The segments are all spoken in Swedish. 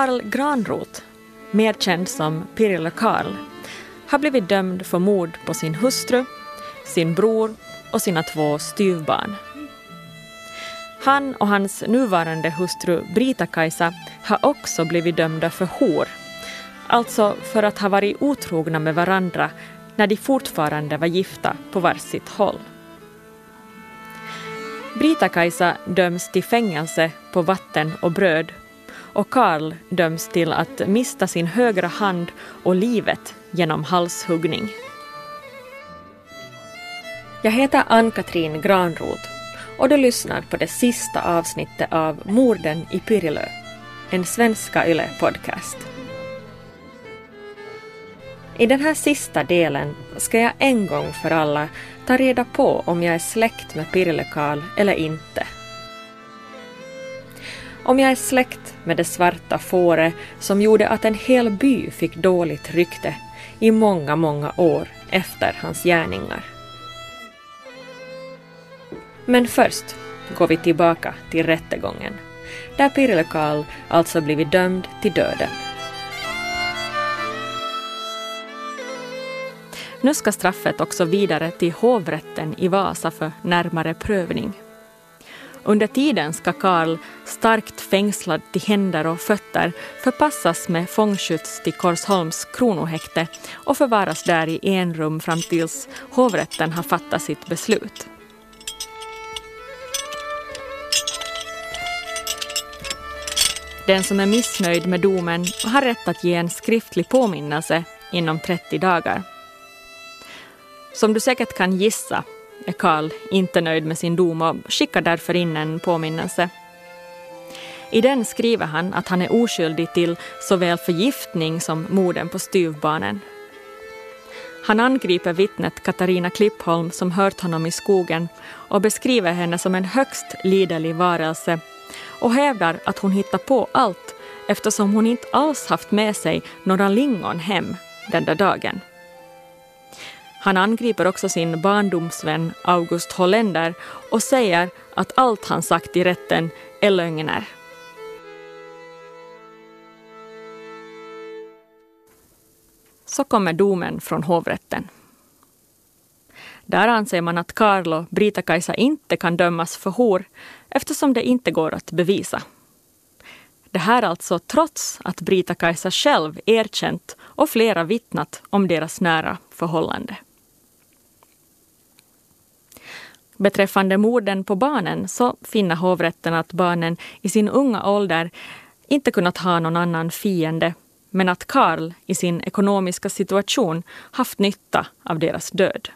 Karl Granroth, mer känd som Pirille Karl, har blivit dömd för mord på sin hustru, sin bror och sina två styvbarn. Han och hans nuvarande hustru Brita-Kajsa har också blivit dömda för hor, alltså för att ha varit otrogna med varandra när de fortfarande var gifta på varsitt håll. Brita-Kajsa döms till fängelse på vatten och bröd och Karl döms till att mista sin högra hand och livet genom halshuggning. Jag heter Ann-Katrin Granroth och du lyssnar på det sista avsnittet av Morden i Pyrilö, en svenska YLE-podcast. I den här sista delen ska jag en gång för alla ta reda på om jag är släkt med Pirille Karl eller inte. Om jag är släkt med det svarta fåret som gjorde att en hel by fick dåligt rykte i många, många år efter hans gärningar. Men först går vi tillbaka till rättegången, där Pirille Karl alltså blivit dömd till döden. Nu ska straffet också vidare till hovrätten i Vasa för närmare prövning. Under tiden ska Karl, starkt fängslad till händer och fötter, förpassas med fångskjuts till Korsholms kronohäkte och förvaras där i enrum fram tills hovrätten har fattat sitt beslut. Den som är missnöjd med domen har rätt att ge en skriftlig påminnelse inom 30 dagar. Som du säkert kan gissa är Karl inte nöjd med sin dom och skickar därför in en påminnelse. I den skriver han att han är oskyldig till såväl förgiftning som morden på styvbarnen. Han angriper vittnet Katarina Klippholm som hört honom i skogen och beskriver henne som en högst liderlig varelse och hävdar att hon hittar på allt eftersom hon inte alls haft med sig några lingon hem den där dagen. Han angriper också sin barndomsvän August Holländer och säger att allt han sagt i rätten är lögner. Så kommer domen från hovrätten. Där anser man att Carlo Brita-Kajsa inte kan dömas för hor eftersom det inte går att bevisa. Det här alltså trots att Brita-Kajsa själv erkänt och flera vittnat om deras nära förhållande. Beträffande morden på barnen så finner hovrätten att barnen i sin unga ålder inte kunnat ha någon annan fiende men att Karl i sin ekonomiska situation haft nytta av deras död.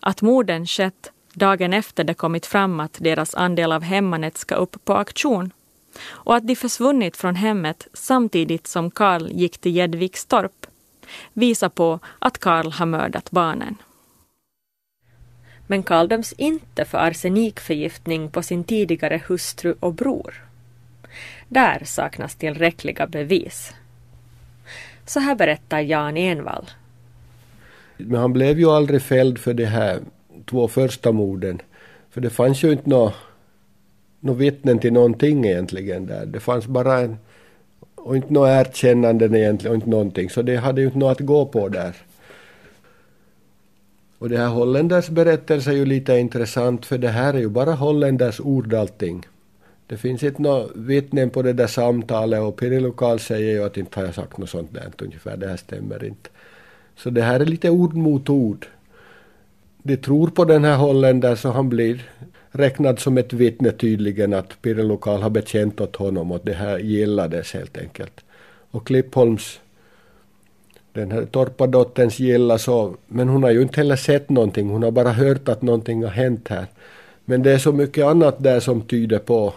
Att morden skett dagen efter det kommit fram att deras andel av hemmanet ska upp på auktion och att de försvunnit från hemmet samtidigt som Karl gick till Gäddvikstorp visar på att Karl har mördat barnen men Karl döms inte för arsenikförgiftning på sin tidigare hustru och bror. Där saknas tillräckliga bevis. Så här berättar Jan Envall. Men han blev ju aldrig fälld för de här två första morden. För det fanns ju inte några nå vittnen till någonting egentligen där. Det fanns bara en, och inte några erkännanden egentligen och inte någonting. Så det hade ju inte något att gå på där. Och det här Holländers berättelse är ju lite intressant för det här är ju bara Holländers ord allting. Det finns inte några vittnen på det där samtalet och Pirjo Lokal säger ju att inte har jag sagt något sånt där ungefär, det här stämmer inte. Så det här är lite ord mot ord. De tror på den här holländaren så han blir räknad som ett vittne tydligen att Pirjo Lokal har bekänt åt honom och det här gillades helt enkelt. Och Klippholms den här torpadotterns gilla så, men hon har ju inte heller sett någonting, hon har bara hört att någonting har hänt här. Men det är så mycket annat där som tyder på,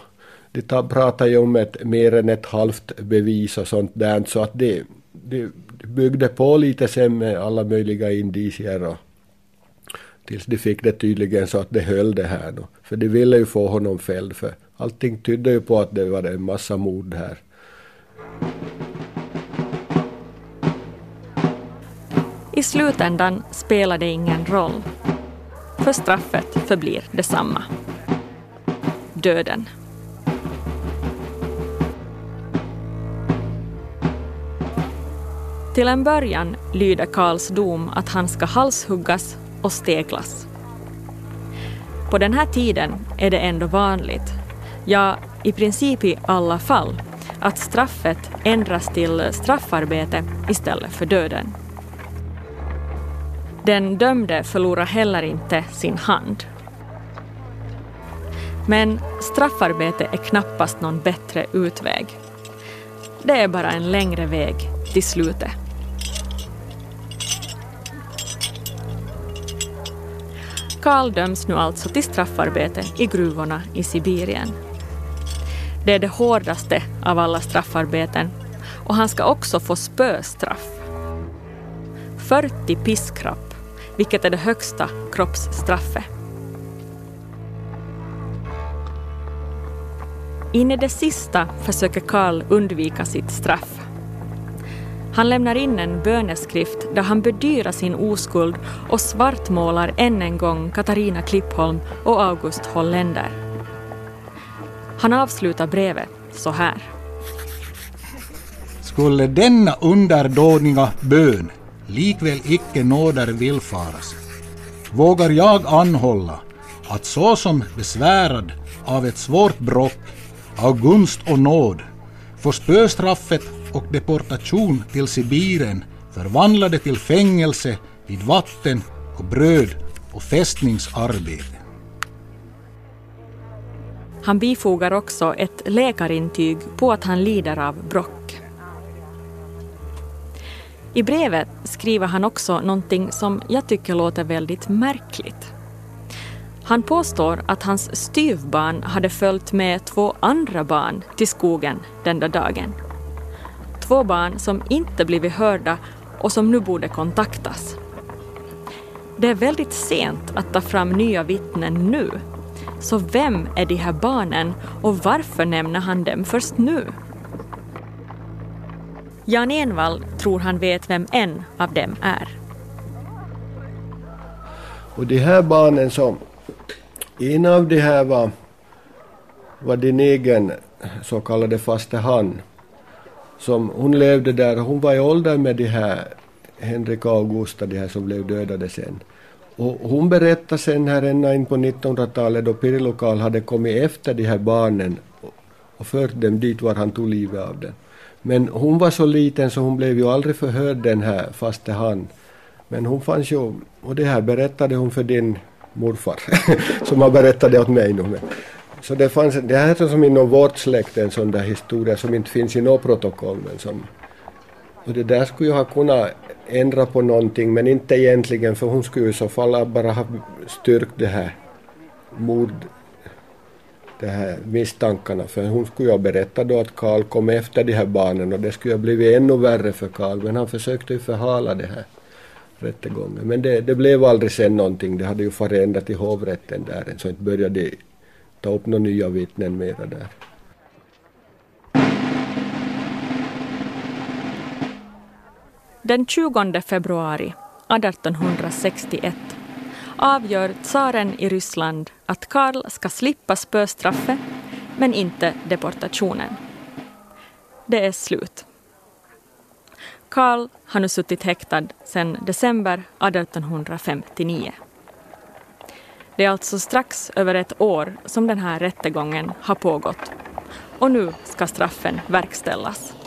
de pratar ju om ett mer än ett halvt bevis och sånt där, så att det, det byggde på lite sen med alla möjliga indicier och tills de fick det tydligen så att det höll det här då. För de ville ju få honom fälld för allting tydde ju på att det var en massa mord här. I slutändan spelar det ingen roll. För straffet förblir detsamma. Döden. Till en början lyder Karls dom att han ska halshuggas och steglas. På den här tiden är det ändå vanligt, ja i princip i alla fall, att straffet ändras till straffarbete istället för döden. Den dömde förlorar heller inte sin hand. Men straffarbete är knappast någon bättre utväg. Det är bara en längre väg till slutet. Karl döms nu alltså till straffarbete i gruvorna i Sibirien. Det är det hårdaste av alla straffarbeten och han ska också få spöstraff. 40 piskrapp, vilket är det högsta kroppsstraffet. In i det sista försöker Karl undvika sitt straff. Han lämnar in en böneskrift där han bedyrar sin oskuld och svartmålar än en gång Katarina Klippholm och August Holländer. Han avslutar brevet så här. Skulle denna underdåniga bön likväl icke nåder villfaras, vågar jag anhålla att såsom besvärad av ett svårt brott av gunst och nåd får spöstraffet och deportation till Sibirien förvandlade till fängelse vid vatten och bröd och fästningsarbete. Han bifogar också ett läkarintyg på att han lider av brock. I brevet skriver han också någonting som jag tycker låter väldigt märkligt. Han påstår att hans styvbarn hade följt med två andra barn till skogen den där dagen. Två barn som inte blivit hörda och som nu borde kontaktas. Det är väldigt sent att ta fram nya vittnen nu. Så vem är de här barnen och varför nämner han dem först nu? Jan Envall tror han vet vem en av dem är. Och de här barnen som... En av de här var, var din egen så kallade faste han. Som, hon levde där, hon var i ålder med de här Henrik och Augusta, de här som blev dödade sen. Och hon berättade sen här ända in på 1900-talet då Pirilo Karl hade kommit efter de här barnen och fört dem dit var han tog livet av dem. Men hon var så liten så hon blev ju aldrig förhörd den här faste han. Men hon fanns ju, och det här berättade hon för din morfar, som har berättat det åt mig nu. Så det fanns, det här är som inom vårt släkt en sån där historia som inte finns i något protokoll men som och det där skulle ju ha kunnat ändra på någonting men inte egentligen för hon skulle i så fall bara ha styrkt det här mord det här misstankarna. För hon skulle ju ha berättat då att Karl kom efter de här barnen och det skulle ha blivit ännu värre för Karl. Men han försökte ju förhala det här rättegången. Men det, det blev aldrig sen någonting. Det hade ju farit ända till hovrätten där. Så inte började ta upp några nya vittnen mera där. Den 20 februari 1861 avgör tsaren i Ryssland att Karl ska slippa spöstraffet men inte deportationen. Det är slut. Karl har nu suttit häktad sedan december 1859. Det är alltså strax över ett år som den här rättegången har pågått och nu ska straffen verkställas.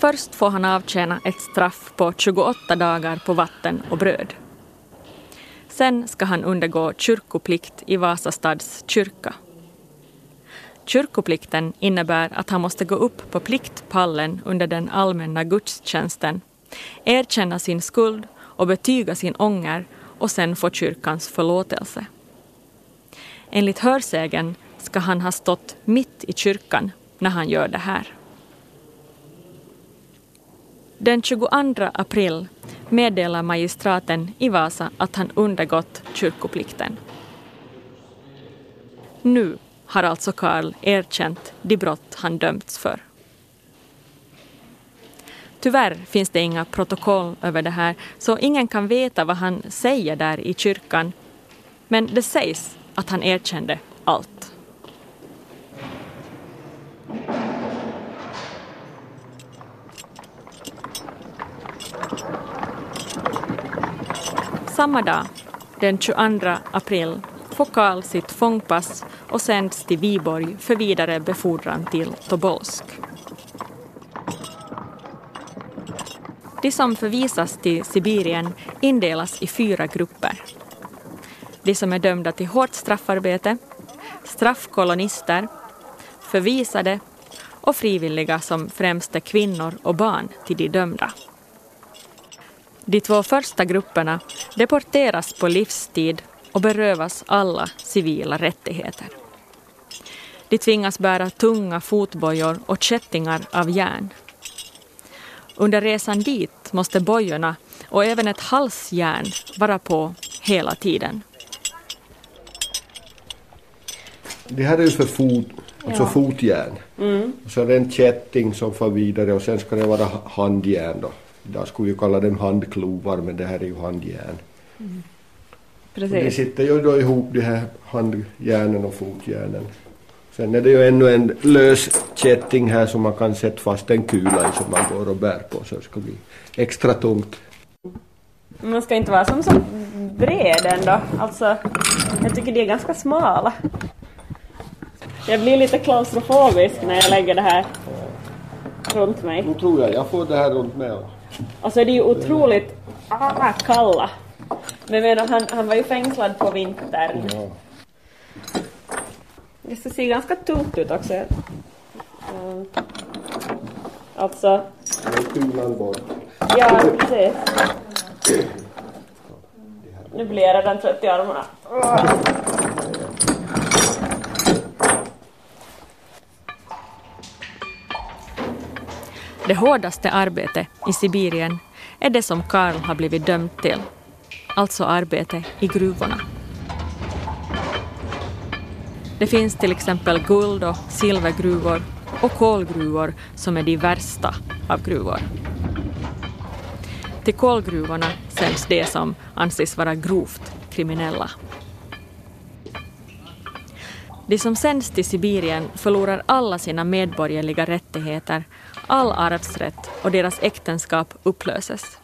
Först får han avtjäna ett straff på 28 dagar på vatten och bröd. Sen ska han undergå kyrkoplikt i Vasastads kyrka. Kyrkoplikten innebär att han måste gå upp på pliktpallen under den allmänna gudstjänsten, erkänna sin skuld och betyga sin ånger och sen få kyrkans förlåtelse. Enligt hörsägen ska han ha stått mitt i kyrkan när han gör det här. Den 22 april meddelar magistraten i Vasa att han undergått kyrkoplikten. Nu har alltså Karl erkänt de brott han dömts för. Tyvärr finns det inga protokoll över det här, så ingen kan veta vad han säger där i kyrkan. Men det sägs att han erkände allt. Samma dag, den 22 april, får Karl sitt fångpass och sänds till Viborg för vidare befordran till Tobolsk. De som förvisas till Sibirien indelas i fyra grupper. De som är dömda till hårt straffarbete, straffkolonister, förvisade och frivilliga som främst är kvinnor och barn till de dömda. De två första grupperna deporteras på livstid och berövas alla civila rättigheter. De tvingas bära tunga fotbojor och kättingar av järn. Under resan dit måste bojorna och även ett halsjärn vara på hela tiden. Det här är ju för fot, alltså Ja. fotjärn. Mm. Och så är det en kätting som får vidare och sen ska det vara handjärn då. Idag skulle vi kalla dem handklovar men det här är ju handjärn. Och de Precis. sitter ju då ihop de här handjärnen och fotjärnen. Sen är det ju ännu en lös kätting här som man kan sätta fast en kula i som man går och bär på så det ska bli extra tungt. Man ska inte vara som så bred ändå. Alltså, jag tycker de är ganska smala. Jag blir lite klaustrofobisk när jag lägger det här runt mig. Nu tror jag jag får det här runt med. Alltså det är ju otroligt ah, kalla. Men menar, han, han var ju fängslad på vintern. Ja. Det ska se ganska tungt ut också. Mm. Alltså, kulan bort. ja precis. Nu blir jag redan trött i armarna. Det hårdaste arbetet i Sibirien är det som Karl har blivit dömd till, alltså arbete i gruvorna. Det finns till exempel guld och silvergruvor och kolgruvor som är de värsta av gruvor. Till kolgruvorna sänds de som anses vara grovt kriminella. De som sänds till Sibirien förlorar alla sina medborgerliga rättigheter, all arvsrätt och deras äktenskap upplöses.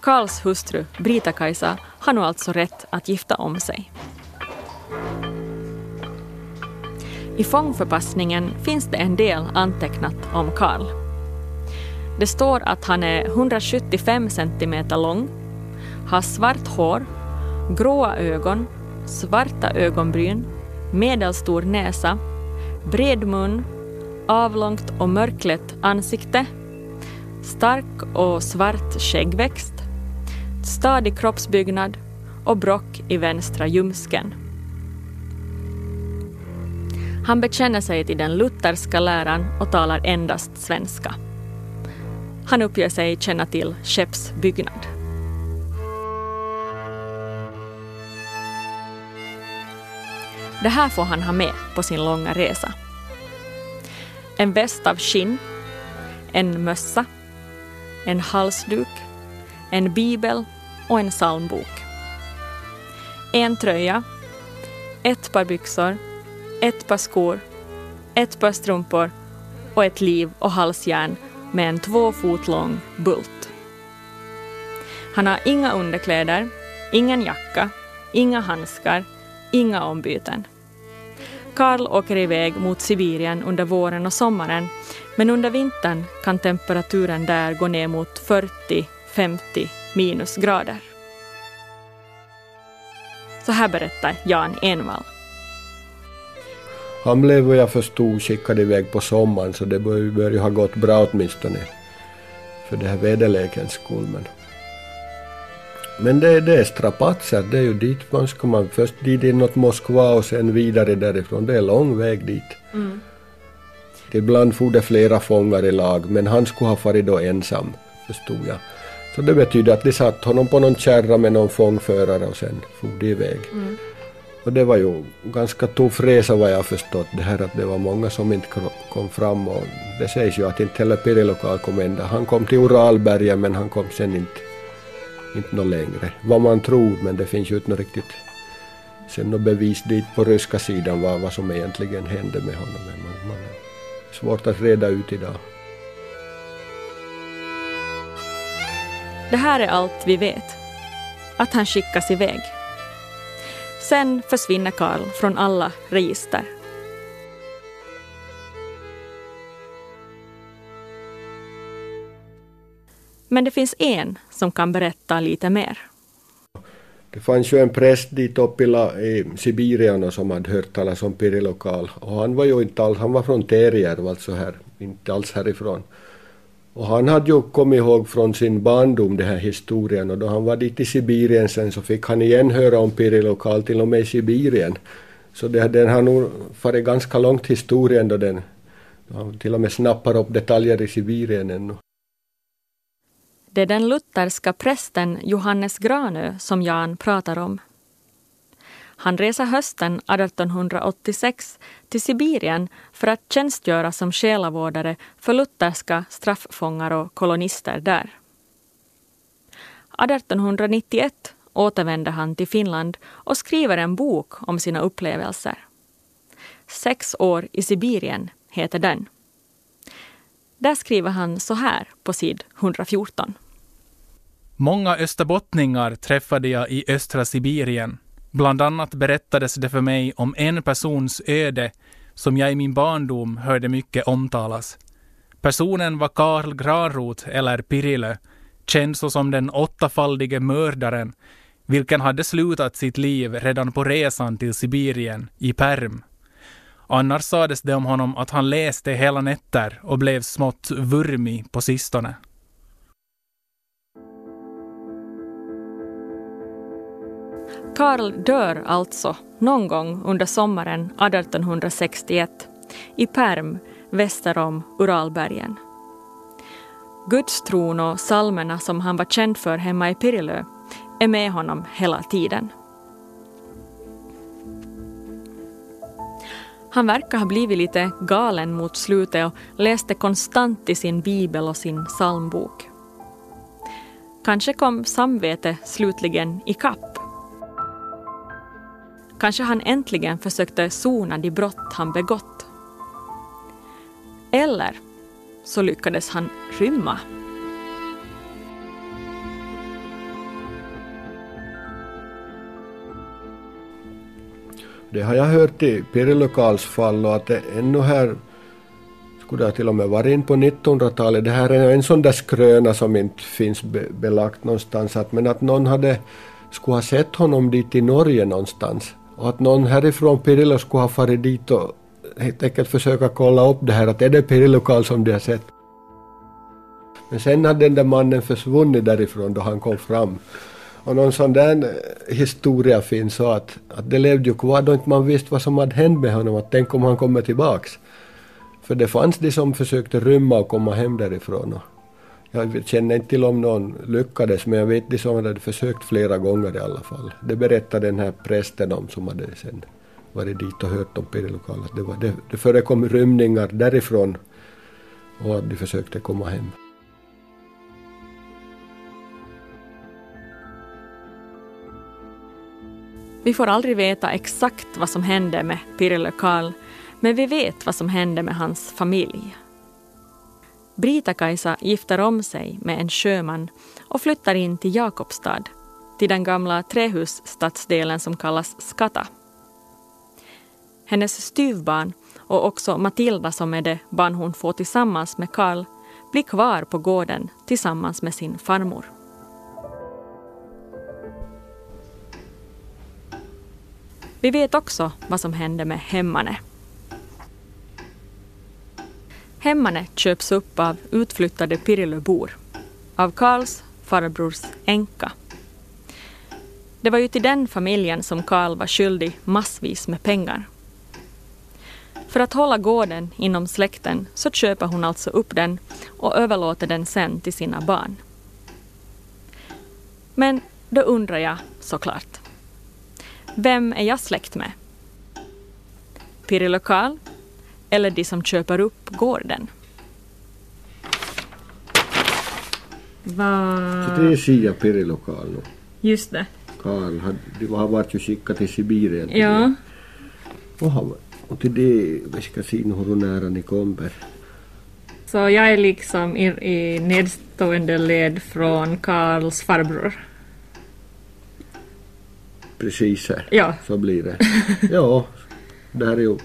Karls hustru, Brita-Kajsa, har nu alltså rätt att gifta om sig. I fångförpassningen finns det en del antecknat om Karl. Det står att han är 175 centimeter lång, har svart hår, gråa ögon, svarta ögonbryn, medelstor näsa, bred mun, avlångt och mörklätt ansikte, stark och svart skäggväxt, stadig kroppsbyggnad och brock i vänstra ljumsken. Han bekänner sig till den lutherska läran och talar endast svenska. Han uppger sig känna till skeppsbyggnad. Det här får han ha med på sin långa resa. En väst av skinn, en mössa, en halsduk, en bibel och en psalmbok. En tröja, ett par byxor, ett par skor, ett par strumpor och ett liv och halsjärn med en två fot lång bult. Han har inga underkläder, ingen jacka, inga handskar, inga ombyten. Karl åker iväg mot Sibirien under våren och sommaren men under vintern kan temperaturen där gå ner mot 40-50 minusgrader. Så här berättar Jan Envall. Han blev vad jag förstod skickad iväg på sommaren så det bör ju, ha gått bra åtminstone för det här väderlekens skull. Men, men det, det är strapatser, det är ju dit man ska man först dit inåt Moskva och sen vidare därifrån. Det är lång väg dit. Ibland for det flera fångar i lag men han skulle ha farit då ensam förstod jag. Så det betyder att de satt honom på någon kärra med någon fångförare och sen for de iväg. Och det var ju ganska tuff resa vad jag förstått det här att det var många som inte kom fram och det sägs ju att inte heller Pirilokal kom ända. Han kom till Uralbergen men han kom sen inte, inte något längre. Vad man tror men det finns ju inte något riktigt sen något bevis dit på ryska sidan vad, vad som egentligen hände med honom. Men man, man, svårt att reda ut idag. Det här är allt vi vet. att han skickas iväg. Sen försvinner Karl från alla register. Men det finns en som kan berätta lite mer. Det fanns ju en präst dit uppe i, Sibirien som hade hört talas om Pirilokal. Och han var ju inte alls, han var från Terjärv, alltså här, inte alls härifrån. Och han hade ju kommit ihåg från sin barndom den här historien och då han var dit i Sibirien sen så fick han igen höra om Pirilokal till och med i Sibirien. Så det, den har nog farit ganska långt historien då den till och med snappar upp detaljer i Sibirien ännu. Det är den lutherska prästen Johannes Granö som Jan pratar om. Han reser hösten 1886 till Sibirien för att tjänstgöra som själavårdare för lutherska strafffångar och kolonister där. 1891 återvänder han till Finland och skriver en bok om sina upplevelser. Sex år i Sibirien heter den. Där skriver han så här på sid 114. Många österbottningar träffade jag i östra Sibirien. Bland annat berättades det för mig om en persons öde som jag i min barndom hörde mycket omtalas. Personen var Karl Granroth, eller Pirilö, känd såsom den åttafaldige mördaren, vilken hade slutat sitt liv redan på resan till Sibirien, i Perm. Annars sades det om honom att han läste hela nätter och blev smått vurmig på sistone. Karl dör alltså någon gång under sommaren 1861 i Perm väster om Uralbergen. Gudstron och salmerna som han var känd för hemma i Pirilö är med honom hela tiden. Han verkar ha blivit lite galen mot slutet och läste konstant i sin bibel och sin psalmbok. Kanske kom samvete slutligen i kapp. Kanske han äntligen försökte sona de brott han begått. Eller så lyckades han rymma. Det har jag hört i Pirilokals fall och att det ännu här skulle det till och med varit in på 1900-talet. Det här är en sån där skröna som inte finns belagt någonstans. Att, men att någon hade, skulle ha sett honom dit i Norge någonstans. Och att någon härifrån Pirillo skulle ha farit dit och helt enkelt försöka kolla upp det här. Att är det Pirilokal som de har sett? Men sen hade den där mannen försvunnit därifrån då han kom fram. Och någon sån där eh, historia finns så att, att det levde ju kvar då inte man visste vad som hade hänt med honom. Att tänk om han kommer tillbaks. För det fanns de som försökte rymma och komma hem därifrån. Och jag känner inte till om någon lyckades men jag vet de som hade försökt flera gånger i alla fall. Det berättade den här prästen om som hade sen varit dit och hört om Pirilokal. Det, var, det, det förekom rymningar därifrån och att de försökte komma hem. Vi får aldrig veta exakt vad som hände med Pirlo Karl, men vi vet vad som hände med hans familj. Brita-Kajsa gifter om sig med en sjöman och flyttar in till Jakobstad, till den gamla trähusstadsdelen som kallas Skata. Hennes styvbarn och också Matilda som är det barn hon får tillsammans med Karl blir kvar på gården tillsammans med sin farmor. Vi vet också vad som hände med Hemmane. Hemmane köps upp av utflyttade Pirilöbor, av Karls farbrors änka. Det var ju till den familjen som Karl var skyldig massvis med pengar. För att hålla gården inom släkten så köper hon alltså upp den och överlåter den sen till sina barn. Men då undrar jag såklart. Vem är jag släkt med? Pirilö Karl eller de som köper upp gården. Va... Så det är Sia Pirilokal nu. Just det. Karl har, har varit skickad till Sibirien. Ja. Och, han, och till det, vi ska se hur nära ni kommer. Så jag är liksom i, i nedstående led från Karls farbror? Precis här. Ja. Så blir det. ja, det här är ju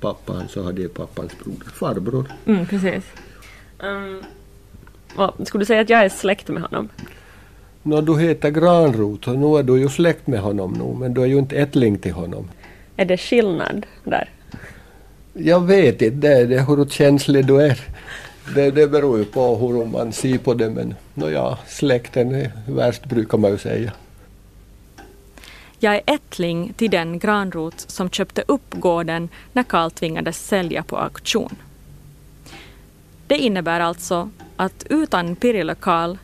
pappan, så hade jag pappans broder. Farbror. Mm, precis. Um, vad, skulle du säga att jag är släkt med honom? Nå, du heter Granrot och nu är du ju släkt med honom nu, men du är ju inte ättling till honom. Är det skillnad där? Jag vet inte, det, det är hur känslig du är. Det, det beror ju på hur man ser på det, men nåja, släkten är värst brukar man ju säga. Jag är ättling till den granrot som köpte upp gården när Karl tvingades sälja på auktion. Det innebär alltså att utan Pirilö Karl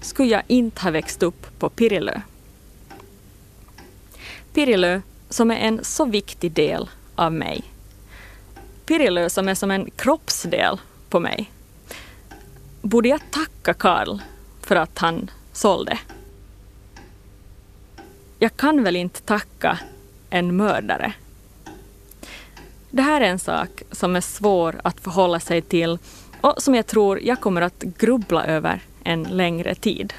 skulle jag inte ha växt upp på Pirilö. Pirilö som är en så viktig del av mig. Pirilö som är som en kroppsdel på mig. Borde jag tacka Karl för att han sålde? Jag kan väl inte tacka en mördare? Det här är en sak som är svår att förhålla sig till och som jag tror jag kommer att grubbla över en längre tid.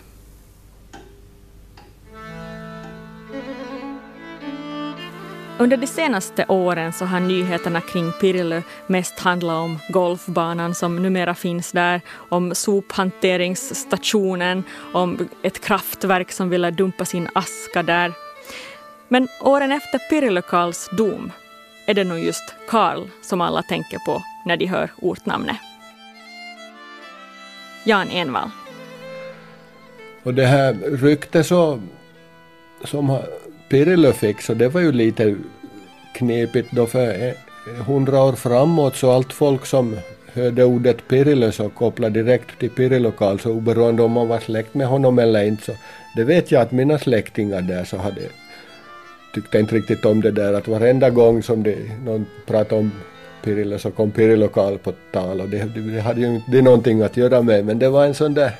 Under de senaste åren så har nyheterna kring Pirilö mest handlat om golfbanan som numera finns där, om sophanteringsstationen, om ett kraftverk som ville dumpa sin aska där. Men åren efter Pirilö Karls dom är det nog just Karl som alla tänker på när de hör ortnamnet. Jan Envall. Och det här ryktet så, som har Pirilö fick, så det var ju lite knepigt då för eh, hundra år framåt så allt folk som hörde ordet Pirilö så kopplade direkt till Pirilö Karl så oberoende om man var släkt med honom eller inte så det vet jag att mina släktingar där så hade tyckte inte riktigt om det där att varenda gång som det, någon pratade om Pirilö så kom Pirilö Karl på tal och det, det, det hade ju inte någonting att göra med men det var en sån där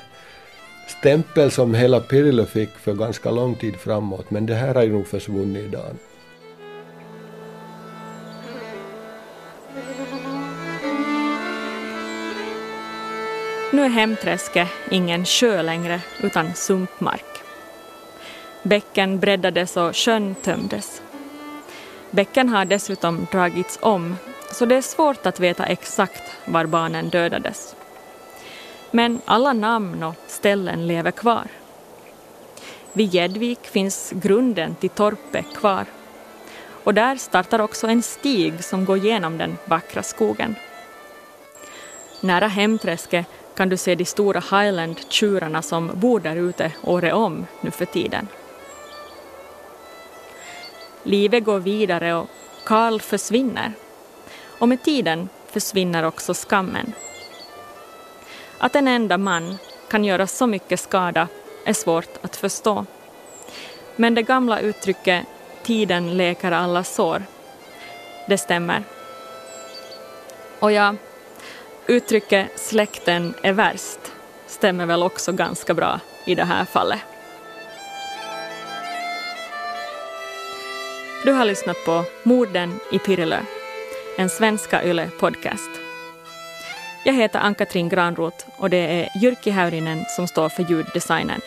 stämpel som hela Pirilo fick för ganska lång tid framåt men det här har ju nog försvunnit idag. Nu är Hemträsket ingen sjö längre utan sumpmark. Bäcken breddades och sjön tömdes. Bäcken har dessutom dragits om så det är svårt att veta exakt var barnen dödades. Men alla namn och ställen lever kvar. Vid Gäddvik finns grunden till torpet kvar. Och där startar också en stig som går genom den vackra skogen. Nära Hemträsket kan du se de stora Highland-tjurarna som bor där ute året om nu för tiden. Livet går vidare och Karl försvinner. Och med tiden försvinner också skammen. Att en enda man kan göra så mycket skada är svårt att förstå. Men det gamla uttrycket ”tiden läker alla sår” det stämmer. Och ja, uttrycket ”släkten är värst” stämmer väl också ganska bra i det här fallet. Du har lyssnat på Morden i Pirilö, en svenska Yle podcast. Jag heter Ann-Katrin Granroth och det är Jyrki Häyrinen som står för ljuddesignen.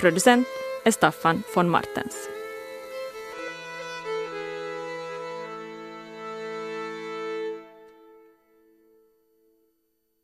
Producent är Staffan von Martens.